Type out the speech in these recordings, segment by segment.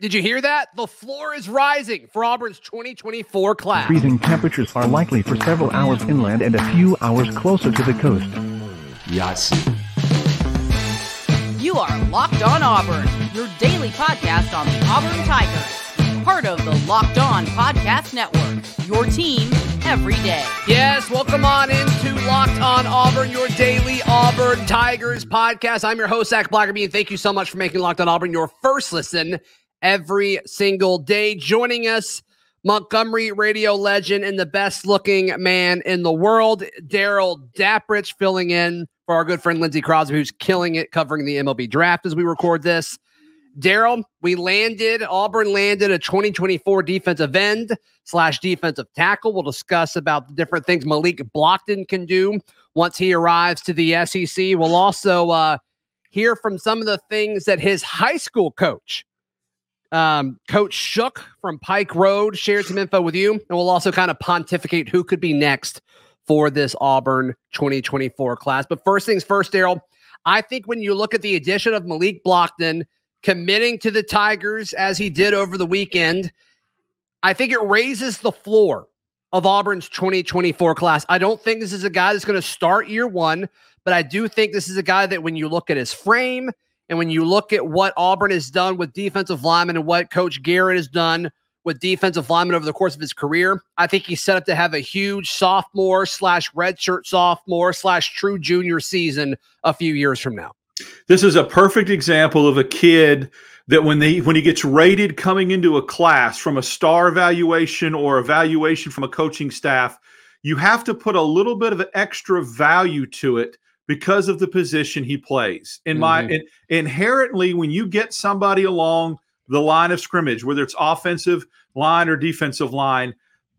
Did you hear that? The floor is rising for Auburn's 2024 class. Freezing temperatures are likely for several hours inland and a few hours closer to the coast. Yes. You are Locked On Auburn, your daily podcast on the Auburn Tigers. Part of the Locked On Podcast Network, your team every day. Yes, welcome on into Locked On Auburn, your daily Auburn Tigers podcast. I'm your host, Zac Blackerby, and thank you so much for making Locked On Auburn your first listen every single day. Joining us, Montgomery radio legend and the best looking man in the world, Darrell Dapprich, filling in for our good friend Lindsey Crosby, who's killing it covering the MLB draft as we record this. Darrell, we landed, Auburn landed a 2024 defensive end slash defensive tackle. We'll discuss about the different things Malik Blocton can do once he arrives to the SEC. We'll also uh, hear from some of the things that his high school coach um, Coach Shook from Pike Road shared some info with you, and we'll also kind of pontificate who could be next for this Auburn 2024 class. But first things first, Darrell, I think when you look at the addition of Malik Blocton committing to the Tigers as he did over the weekend, I think it raises the floor of Auburn's 2024 class. I don't think this is a guy that's going to start year one, but I do think this is a guy that when you look at his frame, and when you look at what Auburn has done with defensive linemen and what Coach Garrett has done with defensive linemen over the course of his career, I think he's set up to have a huge sophomore slash redshirt sophomore slash true junior season a few years from now. This is a perfect example of a kid that when they when he gets rated coming into a class from a star evaluation or evaluation from a coaching staff, you have to put a little bit of extra value to it because of the position he plays. In my mm-hmm. in, inherently, when you get somebody along the line of scrimmage, whether it's offensive line or defensive line,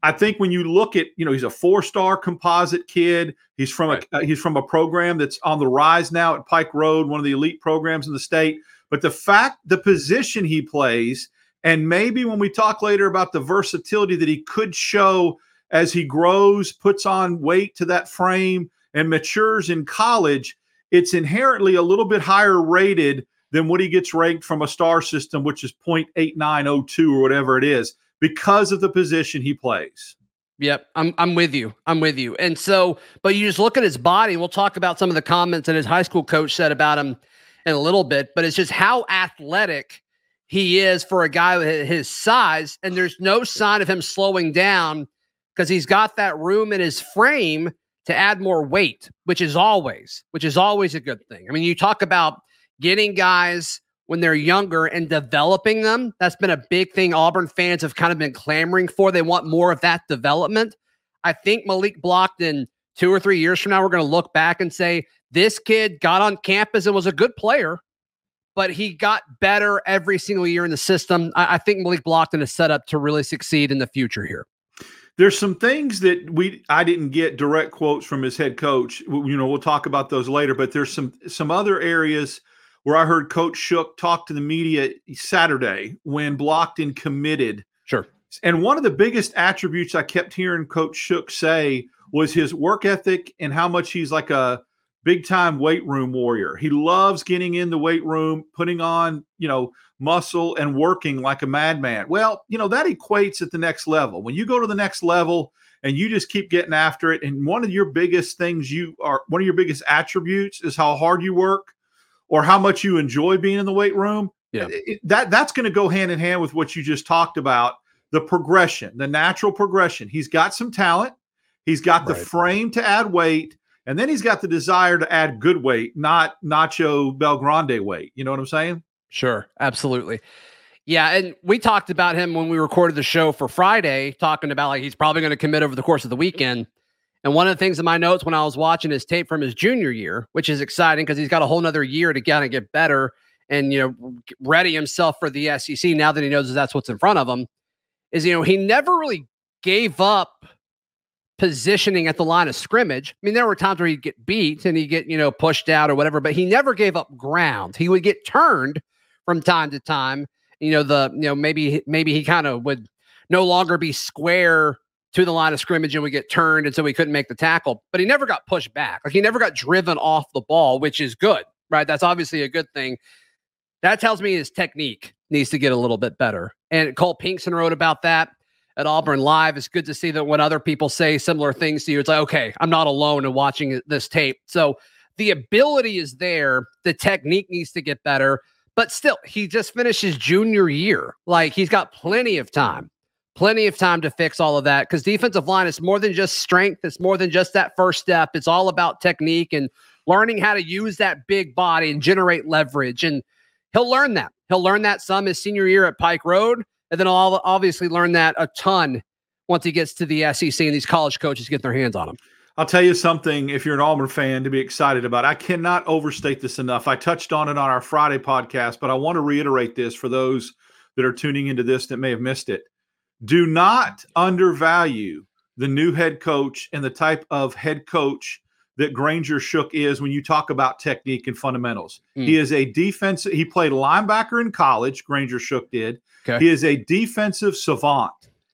I think when you look at, you know, he's a four-star composite kid. He's from right. a uh, he's from a program that's on the rise now at Pike Road, one of the elite programs in the state. But the fact, the position he plays, and maybe when we talk later about the versatility that he could show as he grows, puts on weight to that frame, and matures in college, it's inherently a little bit higher rated than what he gets ranked from a star system, which is 0.8902 or whatever it is, because of the position he plays. Yep, I'm I'm with you. I'm with you. And so, but you just look at his body. We'll talk about some of the comments that his high school coach said about him in a little bit, but it's just how athletic he is for a guy his size. And there's no sign of him slowing down because he's got that room in his frame to add more weight, which is always, which is always a good thing. I mean, you talk about getting guys when they're younger and developing them. That's been a big thing Auburn fans have kind of been clamoring for. They want more of that development. I think Malik Blocton two or three years from now, we're going to look back and say, this kid got on campus and was a good player, but he got better every single year in the system. I, I think Malik Blocton is set up to really succeed in the future here there's some things that we I didn't get direct quotes from his head coach. You know, we'll talk about those later, but there's some some other areas where I heard Coach Shook talk to the media Saturday when Blocton committed. Sure. And one of the biggest attributes I kept hearing Coach Shook say was his work ethic and how much he's like a big time weight room warrior. He loves getting in the weight room, putting on, you know, muscle and working like a madman. Well, you know, that equates at the next level. When you go to the next level and you just keep getting after it, and one of your biggest things you are, one of your biggest attributes is how hard you work or how much you enjoy being in the weight room. Yeah. It, that that's going to go hand in hand with what you just talked about the progression, the natural progression. He's got some talent, he's got the right. frame to add weight. And then he's got the desire to add good weight, not Nacho Belgrande weight. You know what I'm saying? Sure, absolutely. Yeah, and we talked about him when we recorded the show for Friday, talking about like he's probably going to commit over the course of the weekend. And one of the things in my notes when I was watching his tape from his junior year, which is exciting because he's got a whole nother year to kind of get better and you know ready himself for the SEC now that he knows that that's what's in front of him, is you know he never really gave up positioning at the line of scrimmage. I mean, there were times where he'd get beat and he'd get you know pushed out or whatever, but he never gave up ground. He would get turned from time to time. You know, the you know maybe maybe he kind of would no longer be square to the line of scrimmage and would get turned, and so he couldn't make the tackle. But he never got pushed back. Like he never got driven off the ball, which is good, right? That's obviously a good thing. That tells me his technique needs to get a little bit better. And Cole Pinkson wrote about that at Auburn Live. It's good to see that when other people say similar things to you, it's like, okay, I'm not alone in watching this tape. So the ability is there. The technique needs to get better. But still, he just finished his junior year. Like he's got plenty of time, plenty of time to fix all of that. Because defensive line is more than just strength, it's more than just that first step. It's all about technique and learning how to use that big body and generate leverage. And he'll learn that. He'll learn that some his senior year at Pike Road. And then I'll obviously learn that a ton once he gets to the SEC and these college coaches get their hands on him. I'll tell you something if you're an Auburn fan to be excited about. I cannot overstate this enough. I touched on it on our Friday podcast, but I want to reiterate this for those that are tuning into this that may have missed it. Do not undervalue the new head coach and the type of head coach that Granger Shook is when you talk about technique and fundamentals. Mm. He is a defense. He played linebacker in college. Granger Shook did. Okay. He is a defensive savant.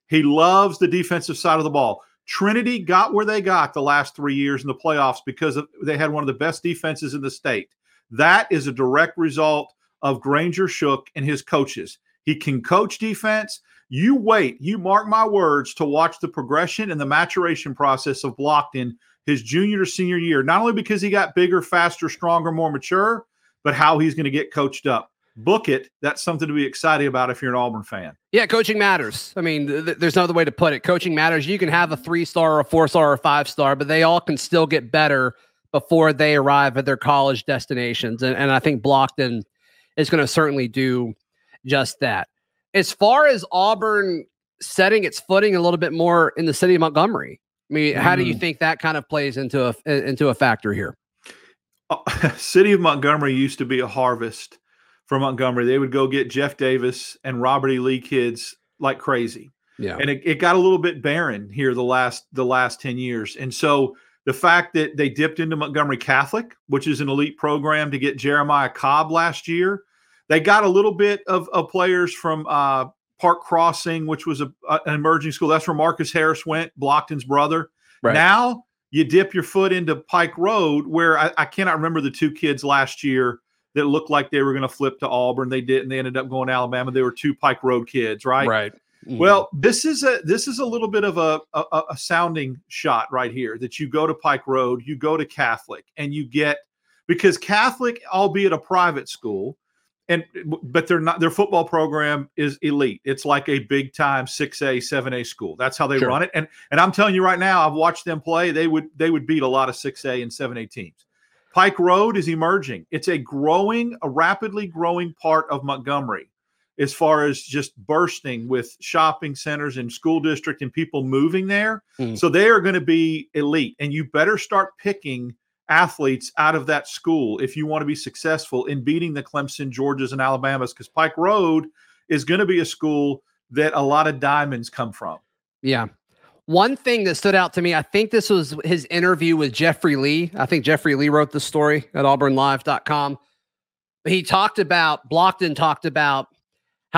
He loves the defensive side of the ball. Trinity got where they got the last three years in the playoffs because of, they had one of the best defenses in the state. That is a direct result of Granger Shook and his coaches. He can coach defense. You wait, you mark my words to watch the progression and the maturation process of Blocton his junior to senior year, not only because he got bigger, faster, stronger, more mature, but how he's going to get coached up book it. That's something to be excited about if you're an Auburn fan. Yeah, coaching matters. I mean, th- there's no other way to put it. Coaching matters. You can have a three star, or a four star, or a five star, but they all can still get better before they arrive at their college destinations. And, and I think Blocton is going to certainly do just that. As far as Auburn setting its footing a little bit more in the city of Montgomery, I mean, how do you mm. think that kind of plays into a into a factor here? Uh, city of Montgomery used to be a harvest for Montgomery. They would go get Jeff Davis and Robert E. Lee kids like crazy. Yeah. And it, it got a little bit barren here the last the last 10 years. And so the fact that they dipped into Montgomery Catholic, which is an elite program to get Jeremiah Cobb last year, they got a little bit of, of players from uh, Park Crossing, which was a, a, an emerging school. That's where Marcus Harris went, Blocton's brother. Right. Now you dip your foot into Pike Road, where I, I cannot remember the two kids last year that looked like they were going to flip to Auburn. They didn't. They ended up going to Alabama. They were two Pike Road kids, right? Right. Mm-hmm. Well, this is a this is a little bit of a, a, a sounding shot right here. That you go to Pike Road, you go to Catholic, and you get because Catholic, albeit a private school, and but they're not their football program is elite. It's like a big time 6A, 7A school. That's how they sure. run it. And and I'm telling you right now, I've watched them play. They would they would beat a lot of 6A and 7A teams. Pike Road is emerging. It's a growing, a rapidly growing part of Montgomery as far as just bursting with shopping centers and school district and people moving there. Mm. So they are going to be elite. And you better start picking athletes out of that school if you want to be successful in beating the Clemson, Georgias, and Alabamas, because Pike Road is going to be a school that a lot of diamonds come from. Yeah. One thing that stood out to me, I think this was his interview with Jeffrey Lee. I think Jeffrey Lee wrote the story at auburnlive.com. He talked about, Blocton talked about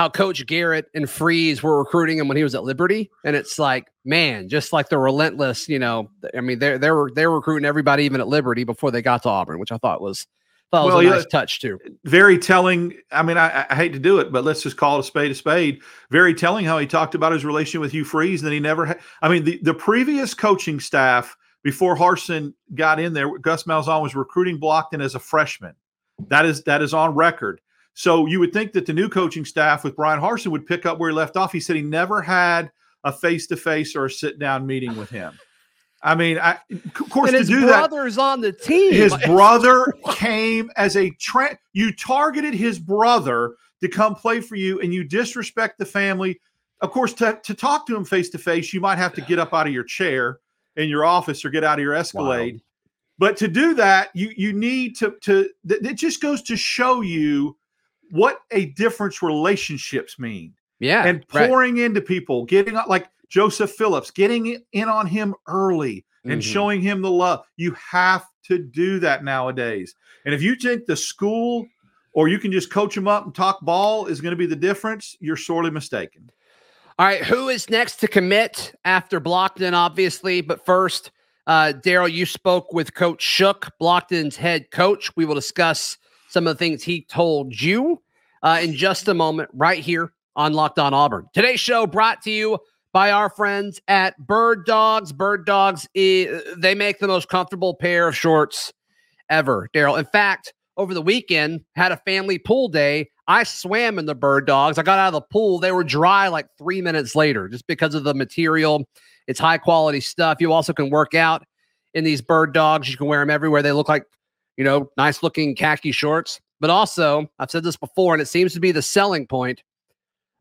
how Coach Garrett and Freeze were recruiting him when he was at Liberty. And it's like, man, just like the relentless, you know, I mean, they're, they're, they're recruiting everybody even at Liberty before they got to Auburn, which I thought was Thought well, was a yeah, nice touch too. Very telling. I mean, I, I, hate to do it, but let's just call it a spade a spade. Very telling how he talked about his relation with Hugh Freeze, and that he never had. I mean, the, the previous coaching staff before Harsin got in there, Gus Malzahn was recruiting Blocton as a freshman. That is that is on record. So you would think that the new coaching staff with Bryan Harsin would pick up where he left off. He said he never had a face to face or a sit down meeting with him. I mean, I, of course, and to do that, brother's on the team. His brother came as a tra- you targeted his brother to come play for you, and you disrespect the family. Of course, to, to talk to him face to face, you might have to get up out of your chair in your office or get out of your Escalade. Wow. But to do that, you you need to to it just goes to show you what a difference relationships mean. Yeah, and pouring right. into people, getting like Joseph Phillips, getting in on him early and mm-hmm. showing him the love. You have to do that nowadays. And if you think the school or you can just coach them up and talk ball is going to be the difference, you're sorely mistaken. All right, who is next to commit after Blocton, obviously? But first, uh, Darrell, you spoke with Coach Shook, Blocton's head coach. We will discuss some of the things he told you. uh, in just a moment, right here on Locked On Auburn. Today's show brought to you by our friends at Bird Dogs. Bird Dogs, they make the most comfortable pair of shorts ever, Darrell. In fact, over the weekend, had a family pool day. I swam in the Bird Dogs. I got out of the pool. They were dry like three minutes later just because of the material. It's high quality stuff. You also can work out in these Bird Dogs. You can wear them everywhere. They look like, you know, nice looking khaki shorts. But also, I've said this before, and it seems to be the selling point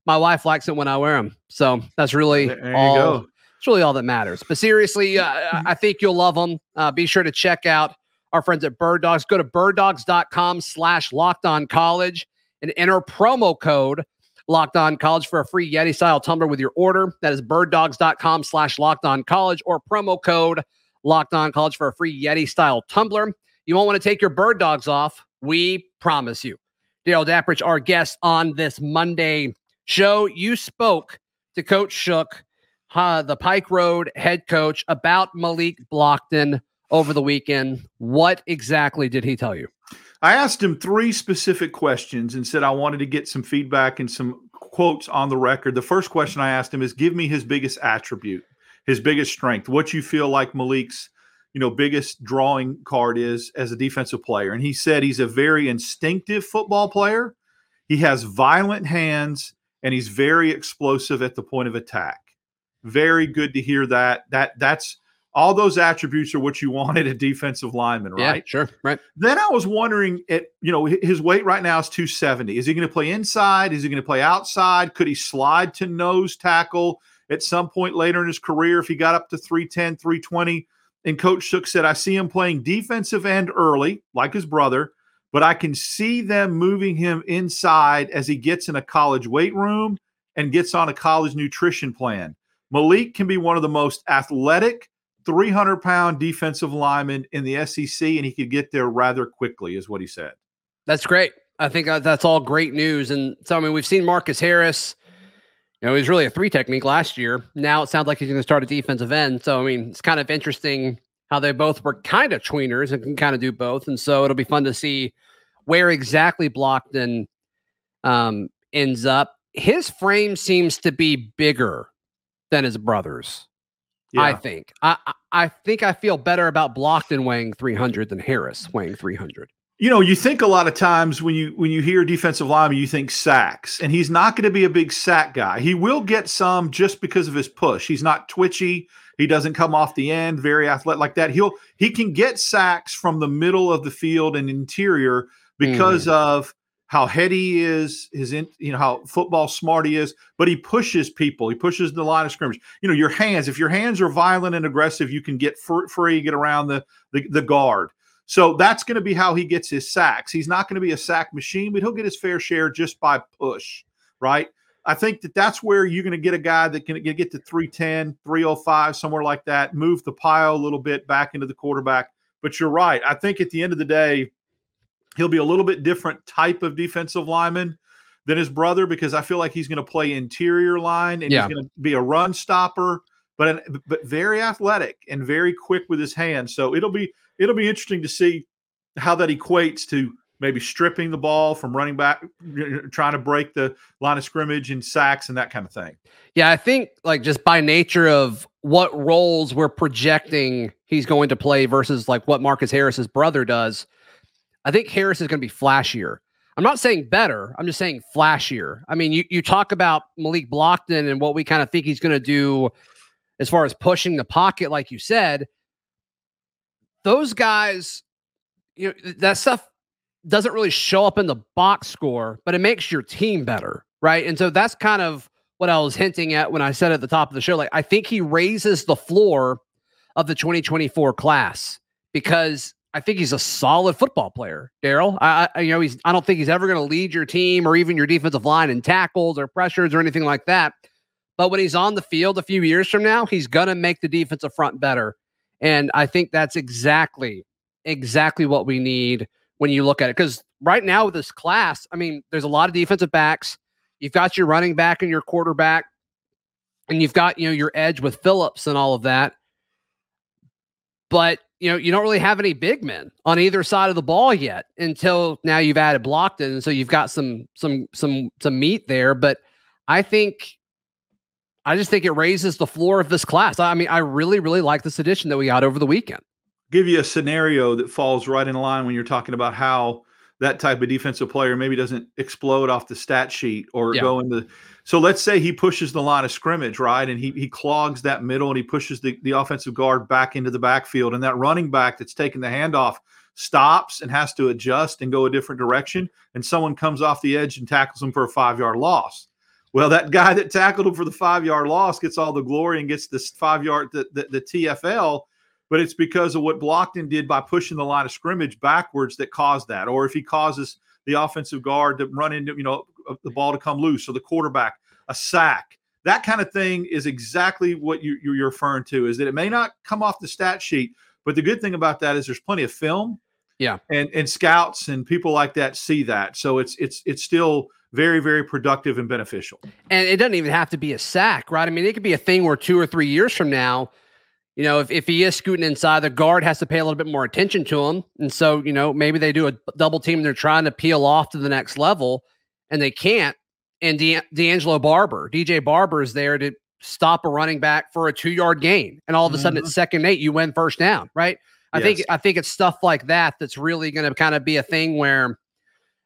my wife likes it when I wear them. So that's really there all. go. It's really all that matters. But seriously, uh, I think you'll love them. Uh, be sure to check out our friends at Bird Dogs. Go to birddogs.com slash locked on college and enter promo code locked on college for a free Yeti style tumbler with your order. That is birddogs.com slash locked on college or promo code locked on college for a free Yeti style tumbler. You won't want to take your bird dogs off. We promise you. Darrell Dapprich, our guest on this Monday show, you spoke to Coach Shook, uh, the Pike Road head coach, about Malik Blocton over the weekend. What exactly did he tell you? I asked him three specific questions and said I wanted to get some feedback and some quotes on the record. The first question I asked him is give me his biggest attribute, his biggest strength, what you feel like Malik's you know biggest drawing card is as a defensive player and he said he's a very instinctive football player he has violent hands and he's very explosive at the point of attack very good to hear that that that's all those attributes are what you wanted a defensive lineman right Yeah, sure. Right. then I was wondering, at you know, his weight right now is 270. Is he going to play inside? Is he going to play outside? Could he slide to nose tackle at some point later in his career if he got up to 310, 320? And Coach Shook said, I see him playing defensive end early, like his brother, but I can see them moving him inside as he gets in a college weight room and gets on a college nutrition plan. Malik can be one of the most athletic, 300 pound defensive linemen in the SEC, and he could get there rather quickly, is what he said. That's great. I think uh, that's all great news. And so, I mean, we've seen Marcus Harris. You know, he was really a three technique last year. Now it sounds like he's going to start a defensive end. So, I mean, it's kind of interesting how they both were kind of tweeners and can kind of do both. And so it'll be fun to see where exactly Blocton um, ends up. His frame seems to be bigger than his brother's. I think. I I- I think I feel better about Blocton weighing 300 than Harris weighing 300. You know, you think a lot of times when you when you hear defensive lineman, you think sacks, and he's not going to be a big sack guy. He will get some just because of his push. He's not twitchy. He doesn't come off the end, very athletic like that. He'll he can get sacks from the middle of the field and interior because mm. of how heady he is, his in, you know how football smart he is, but he pushes people. He pushes the line of scrimmage. You know, your hands. If your hands are violent and aggressive, you can get free, get around the the, the guard. So that's going to be how he gets his sacks. He's not going to be a sack machine, but he'll get his fair share just by push, right? I think that that's where you're going to get a guy that can get to 310, 305, somewhere like that, move the pile a little bit back into the quarterback. But you're right. I think at the end of the day, he'll be a little bit different type of defensive lineman than his brother because I feel like he's going to play interior line and Yeah. he's going to be a run stopper, but an, but very athletic and very quick with his hands. So it'll be it'll be interesting to see how that equates to maybe stripping the ball from running back, trying to break the line of scrimmage and sacks and that kind of thing. Yeah, I think like just by nature of what roles we're projecting he's going to play versus like what Marcus Harris's brother does, I think Harris is going to be flashier. I'm not saying better. I'm just saying flashier. I mean, you you talk about Malik Blocton and what we kind of think he's going to do as far as pushing the pocket, like you said. Those guys, you know, that stuff doesn't really show up in the box score, but it makes your team better, right? And so that's kind of what I was hinting at when I said at the top of the show. Like, I think he raises the floor of the 2024 class because I think he's a solid football player, Darrell. I, I, you know, he's. I don't think he's ever going to lead your team or even your defensive line in tackles or pressures or anything like that. But when he's on the field a few years from now, he's going to make the defensive front better. And I think that's exactly, exactly what we need when you look at it. Because right now with this class, I mean, there's a lot of defensive backs. You've got your running back and your quarterback, and you've got you know your edge with Phillips and all of that. But you know, you don't really have any big men on either side of the ball yet until now you've added Blocton. And so you've got some some some some meat there. But I think I just think it raises the floor of this class. I mean, I really, really like this addition that we got over the weekend. Give you a scenario that falls right in line when you're talking about how that type of defensive player maybe doesn't explode off the stat sheet or Yeah. go into. So let's say he pushes the line of scrimmage, right? And he, he clogs that middle and he pushes the, the offensive guard back into the backfield. And that running back that's taking the handoff stops and has to adjust and go a different direction. And someone comes off the edge and tackles him for a five yard loss. Well, that guy that tackled him for the five yard loss gets all the glory and gets this five yard, the, the, the TFL but it's because of what Blocton did by pushing the line of scrimmage backwards that caused that. Or if he causes the offensive guard to run into, you know, uh, the ball to come loose or the quarterback a sack. That kind of thing is exactly what you, you're referring to. Is that it may not come off the stat sheet, but the good thing about that is there's plenty of film. Yeah. and and scouts and people like that see that, so it's it's it's still very very productive and beneficial. And it doesn't even have to be a sack, right? I mean, it could be a thing where two or three years from now, you know, if, if he is scooting inside, the guard has to pay a little bit more attention to him. And so, you know, maybe they do a double team and they're trying to peel off to the next level and they can't. And De- D'Angelo Barber, DJ Barber is there to stop a running back for a two yard gain. And all of a sudden mm-hmm. it's second and eight, you win first down, right? I think I think it's stuff like that that's really going to kind of be a thing where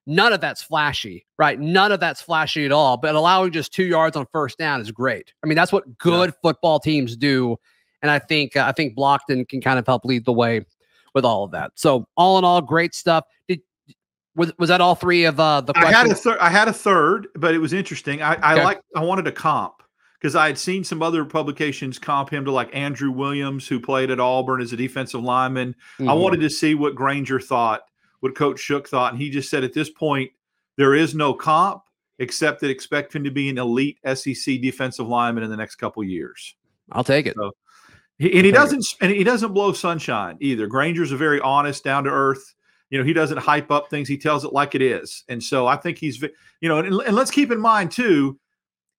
none of that's flashy, right? None of that's flashy at all. But allowing just two yards on first down is great. I mean, that's what good football teams do, and I think uh, I think Blocton can kind of help lead the way with all of that. So all in all, great stuff. Did was was that all three of uh, the I had a third. I had a third, but it was interesting. I, I Okay. like. I wanted a comp because I had seen some other publications comp him to like Andrew Williams, who played at Auburn as a defensive lineman. I Mhm. wanted to see what Granger thought, what Coach Shook thought, and he just said at this point there is no comp except that expect him to be an elite SEC defensive lineman in the next couple years. I'll take it. He, and he doesn't and he doesn't blow sunshine either. Granger's a very honest, down to earth. You know, he doesn't hype up things. He tells it like it is. And so I think he's, you know, and, and let's keep in mind too,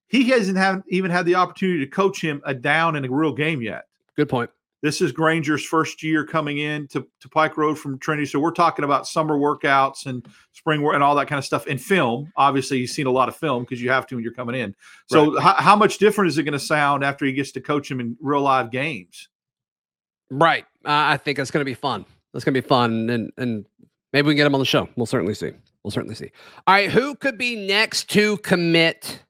he hasn't have, even had the opportunity to coach him a down in a real game yet. Good point. This is Granger's first year coming in to, to Pike Road from Trinity. So we're talking about summer workouts and spring work and all that kind of stuff. And film, obviously, you've seen a lot of film because you have to when you're coming in. So how, how much different is it going to sound after he gets to coach him in real live games? Right. Uh, I think it's going to be fun. It's going to be fun, and and maybe we can get him on the show. We'll certainly see. We'll certainly see. All right, who could be next to commit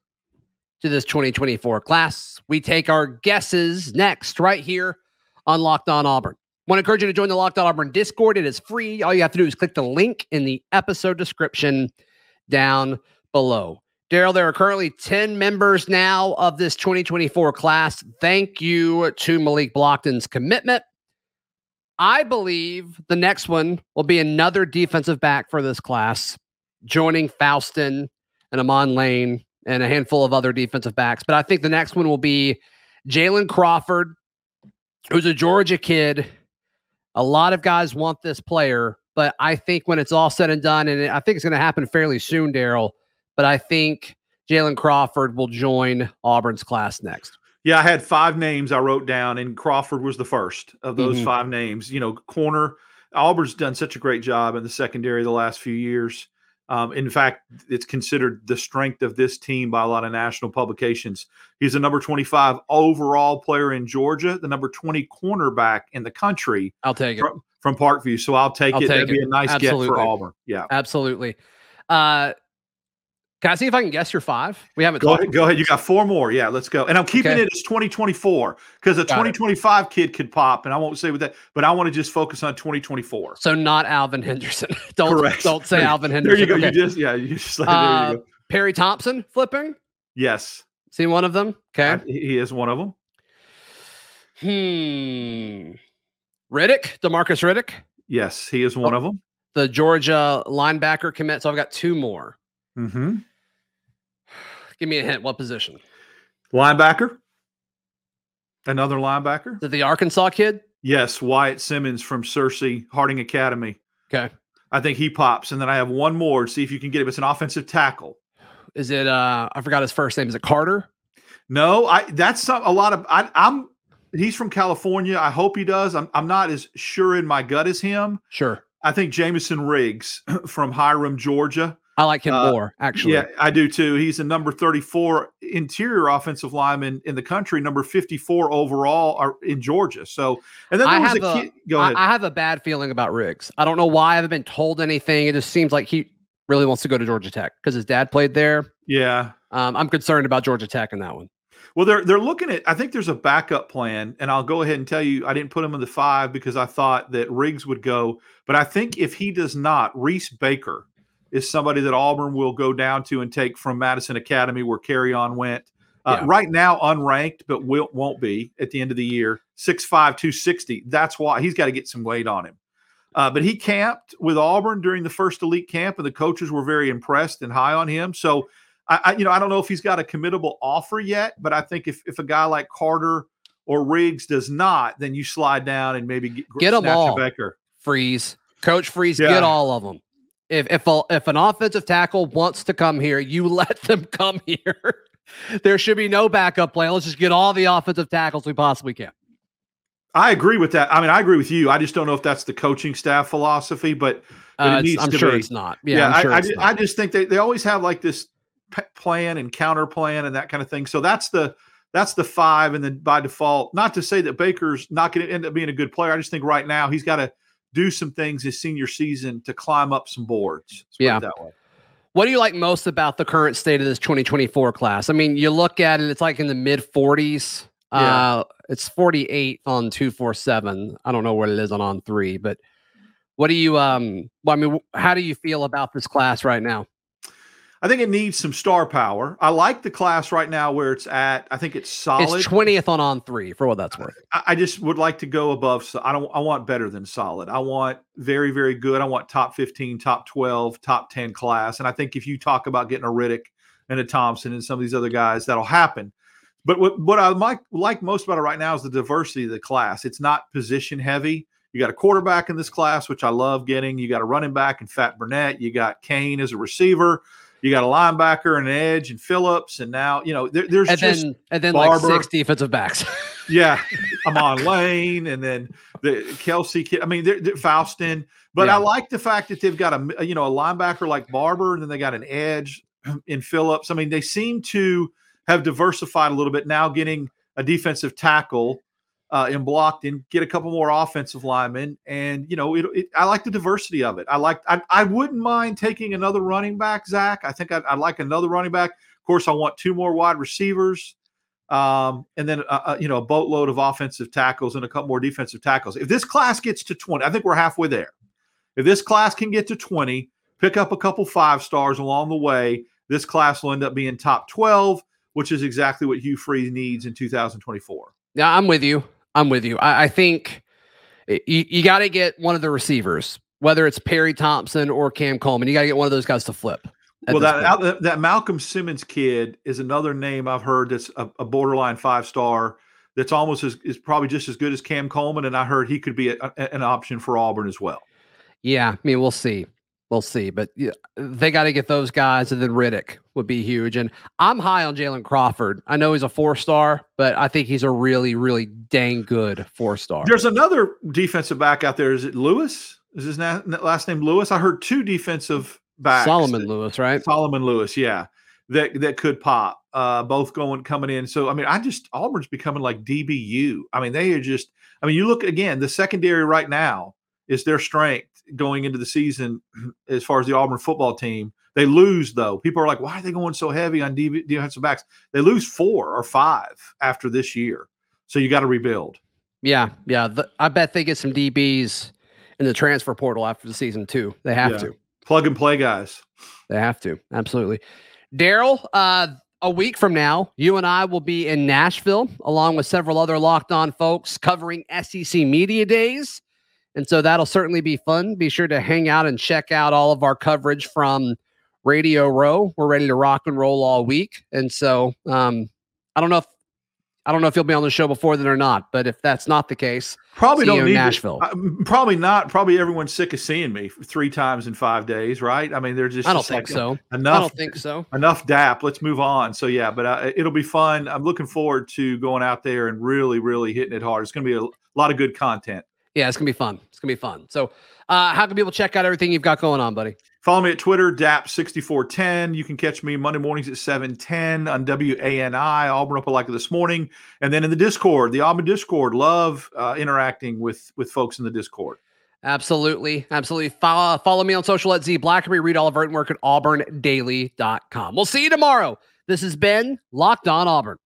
to this 2024 class? We take our guesses next, right here on Locked On Auburn. Want to encourage you to join the Locked On Auburn Discord. It is free. All you have to do is click the link in the episode description down below. Darrell, there are currently 10 members now of this 2024 class. Thank you to Malik Blocton's commitment. I believe the next one will be another defensive back for this class, joining Faustin and Amon Lane and a handful of other defensive backs. But I think the next one will be Jalen Crawford, who's a Georgia kid. A lot of guys want this player, but I think when it's all said and done, and I think it's going to happen fairly soon, Darrell, but I think Jalen Crawford will join Auburn's class next. Yeah, I had five names I wrote down, and Crawford was the first of those Mhm. five names. You know, corner. Auburn's done such a great job in the secondary the last few years. Um, in fact, it's considered the strength of this team by a lot of national publications. He's a number 25 overall player in Georgia, the number 20 cornerback in the country I'll take it. from, from Parkview. So I'll take I'll it. take That'd be a nice get for Auburn. Yeah. Absolutely. Uh, can I see if I can guess your five? We haven't Go ahead, go ahead. You got four more. Yeah, let's go. And I'm keeping Okay. it as 2024 because a Got it. 2025 kid could pop, and I won't say with that, but I want to just focus on 2024. So not Alvin Henderson. don't Correct. don't say Alvin There you go. Okay. You just yeah. You just there Uh, you go. Perry Thompson flipping. Yes, See one of them. Okay. he he is one of them. Hmm. Riddick, Demarcus Riddick, Yes, he is one Oh. of them. the Georgia linebacker commit. So I've got two more. Mm-hmm. Give me a hint. What position? Linebacker. Another linebacker. It the Arkansas kid? Yes, Wyatt Simmons from Searcy Harding Academy. Okay. I think he pops, and then I have one more. See if you can get it. It's an offensive tackle. Is it uh I forgot his first name. Is it Carter? No, I that's some, a lot of I, I'm he's from California. I hope he does. I'm I'm not as sure in my gut as him. Sure. I think Jamison Riggs from Hiram, Georgia. I like him Uh, more, actually. Yeah, I do too. He's a number 34 interior offensive lineman in the country, number 54 overall in Georgia. So, and then I was have a a- kid. Go I, ahead. I have a bad feeling about Riggs. I don't know why I haven't been told anything. It just seems like he really wants to go to Georgia Tech because his dad played there. yeah. Um, I'm concerned about Georgia Tech in that one. Well, they're they're looking at. I think there's a backup plan, and I'll go ahead and tell you, I didn't put him in the five because I thought that Riggs would go, but I think if he does not, Reese Baker is somebody that Auburn will go down to and take from Madison Academy where Carry On went. Uh, Yeah. Right now, unranked, but will, won't be at the end of the year. 6'5", 260. That's why he's got to get some weight on him. Uh, but he camped with Auburn during the first elite camp, and the coaches were very impressed and high on him. So, I, I you know, I don't know if he's got a committable offer yet, but I think if if a guy like Carter or Riggs does not, then you slide down and maybe get, Get 'em snatch a all. Becker. Freeze, Coach Freeze, Yeah. get all of them. If if a, if an offensive tackle wants to come here, you let them come here. there should be no backup plan. Let's just get all the offensive tackles we possibly can. I agree with that. I mean, I agree with you. I just don't know if that's the coaching staff philosophy, but But Uh, it's- needs I'm to sure be. it's not. Yeah, I'm I, sure I, it's ju- not. I just think they, they always have like this p- plan and counter plan and that kind of thing. So that's the that's the five, and then by default, not to say that Baker's not going to end up being a good player. I just think right now he's got to do some things his senior season to climb up some boards. Let's put it Yeah. What do you like most about the current state of this 2024 class? I mean, you look at it, it's like in the mid 40s. Yeah. Uh, it's 48 on 247. I don't know what it is on on three, but what do you, um, well, I mean, how do you feel about this class right now? I think it needs some star power. I like the class right now where it's at. I think it's solid. It's 20th on on three for what that's worth. I I just would like to go above. So I don't. I want better than solid. I want very, very good. I want top fifteen, top twelve, top ten class. And I think if you talk about getting a Riddick and a Thompson and some of these other guys, that'll happen. But what what I like like most about it right now is the diversity of the class. It's not position heavy. You got a quarterback in this class, which I love getting. You got a running back and Fat Burnett. You got Kane as a receiver. You got a linebacker and an edge and Phillips. And now you know there, there's And just then, and then Barber. like six defensive backs. yeah, I'm on Lane, and then the Kelsey kid. I mean, they're, they're Faustin, but Yeah. I like the fact that they've got a you know a linebacker like Barber, and then they got an edge in Phillips. I mean, they seem to have diversified a little bit now, getting a defensive tackle uh, in blocked and get a couple more offensive linemen. And you know, it, it, I like the diversity of it. I like. I, I wouldn't mind taking another running back, Zac. I think I'd, I'd like another running back. Of course, I want two more wide receivers um, and then uh, uh, you know a boatload of offensive tackles and a couple more defensive tackles. If this class gets to twenty, I think we're halfway there. If this class can get to twenty, pick up a couple five stars along the way, this class will end up being top twelve, which is exactly what Hugh Freeze needs in 2024. Yeah, I'm with you. I'm with you. I, I think you, you got to get one of the receivers, whether it's Perry Thompson or Cam Coleman. You got to get one of those guys to flip. Well, that, that that Malcolm Simmons kid is another name I've heard that's a, a borderline five star. That's almost as is probably just as good as Cam Coleman, and I heard he could be a, a- an option for Auburn as well. yeah, I mean, we'll see. We'll see. But yeah, they got to get those guys, and then Riddick would be huge. And I'm high on Jalen Crawford. I know he's a four star, but I think he's a really, really dang good four star. There's another defensive back out there. Is it Lewis? Is his na- last name Lewis? I heard two defensive backs. Solomon that- Lewis, right? Solomon Lewis, yeah, that that could pop. Uh, both going coming in. So I mean, I just Auburn's becoming like DBU. I mean, they are just. I mean, you look again. The secondary right now is their strength going into the season as far as the Auburn football team. They lose though. People are like, why are they going so heavy on DB, defensive backs? They lose four or five after this year. So you got to rebuild. Yeah, yeah. The, I bet they get some DBs in the transfer portal after the season too. They have Yeah. to. Plug and play guys. They have to. Absolutely. Darrell, uh, a week from now, you and I will be in Nashville along with several other locked on folks covering SEC Media Days. And so that'll certainly be fun. Be sure to hang out and check out all of our coverage from Radio Row. We're ready to rock and roll all week. And so um, I don't know if I don't know if you'll be on the show before then or not, but if that's not the case, Probably don't in need Nashville. uh, probably not. Probably everyone's sick of seeing me three times in five days, right? I mean, they're just. I don't just think like, so. I Enough. don't think so. enough DAP. Let's move on. So yeah, but uh, it'll be fun. I'm looking forward to going out there and really, really hitting it hard. It's going to be a lot of good content. Yeah, it's gonna be fun. It's gonna be fun. So, uh, how can people check out everything you've got going on, buddy? Follow me at Twitter, DAP6410. You can catch me Monday mornings at 710 on WANI, Auburn Opelika this morning. And then in the Discord, the Auburn Discord. Love uh, interacting with with folks in the Discord. Absolutely. Absolutely. Follow, follow me on social at Z Blackerby. Read all of our work at auburndaily.com. We'll see you tomorrow. This has been Locked On Auburn.